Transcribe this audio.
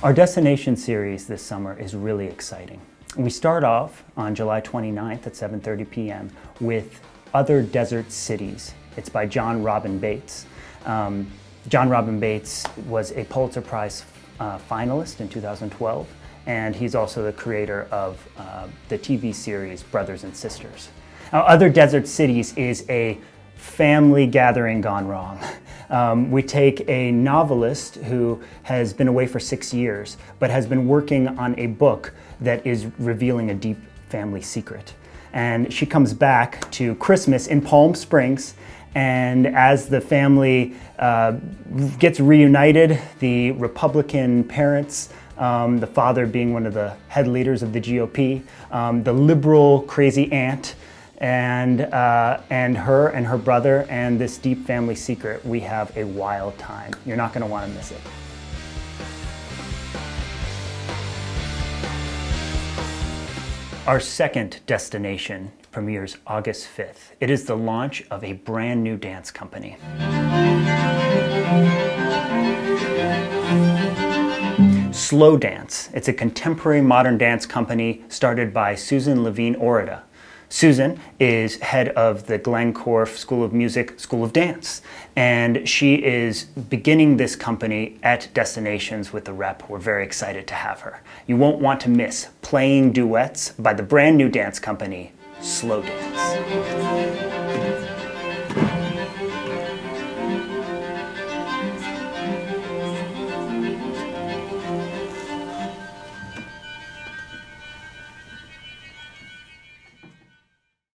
Our destination series this summer is really exciting. We start off on July 29th at 7:30 p.m. with Other Desert Cities. It's by Jon Robin Baitz. Um, Jon Robin Baitz was a Pulitzer Prize uh, finalist in 2012, and he's also the creator of uh, the TV series Brothers and Sisters. Now, Other Desert Cities is a family gathering gone wrong. Um, we take a novelist who has been away for six years, but has been working on a book that is revealing a deep family secret. And she comes back to Christmas in Palm Springs, and as the family uh, gets reunited, the Republican parents, um, the father being one of the head leaders of the GOP, um, the liberal crazy aunt, and, uh, and her and her brother and this deep family secret, we have a wild time. You're not going to want to miss it. Our second destination premieres August 5th. It is the launch of a brand new dance company. SloDance. It's a contemporary modern dance company started by Susan Levine Ourada. Susan is head of the Glenn Korff School of Music, School of Dance, and she is beginning this company at Destinations with the rep. We're very excited to have her. You won't want to miss Playing Duets by the brand new dance company, Slow Dance.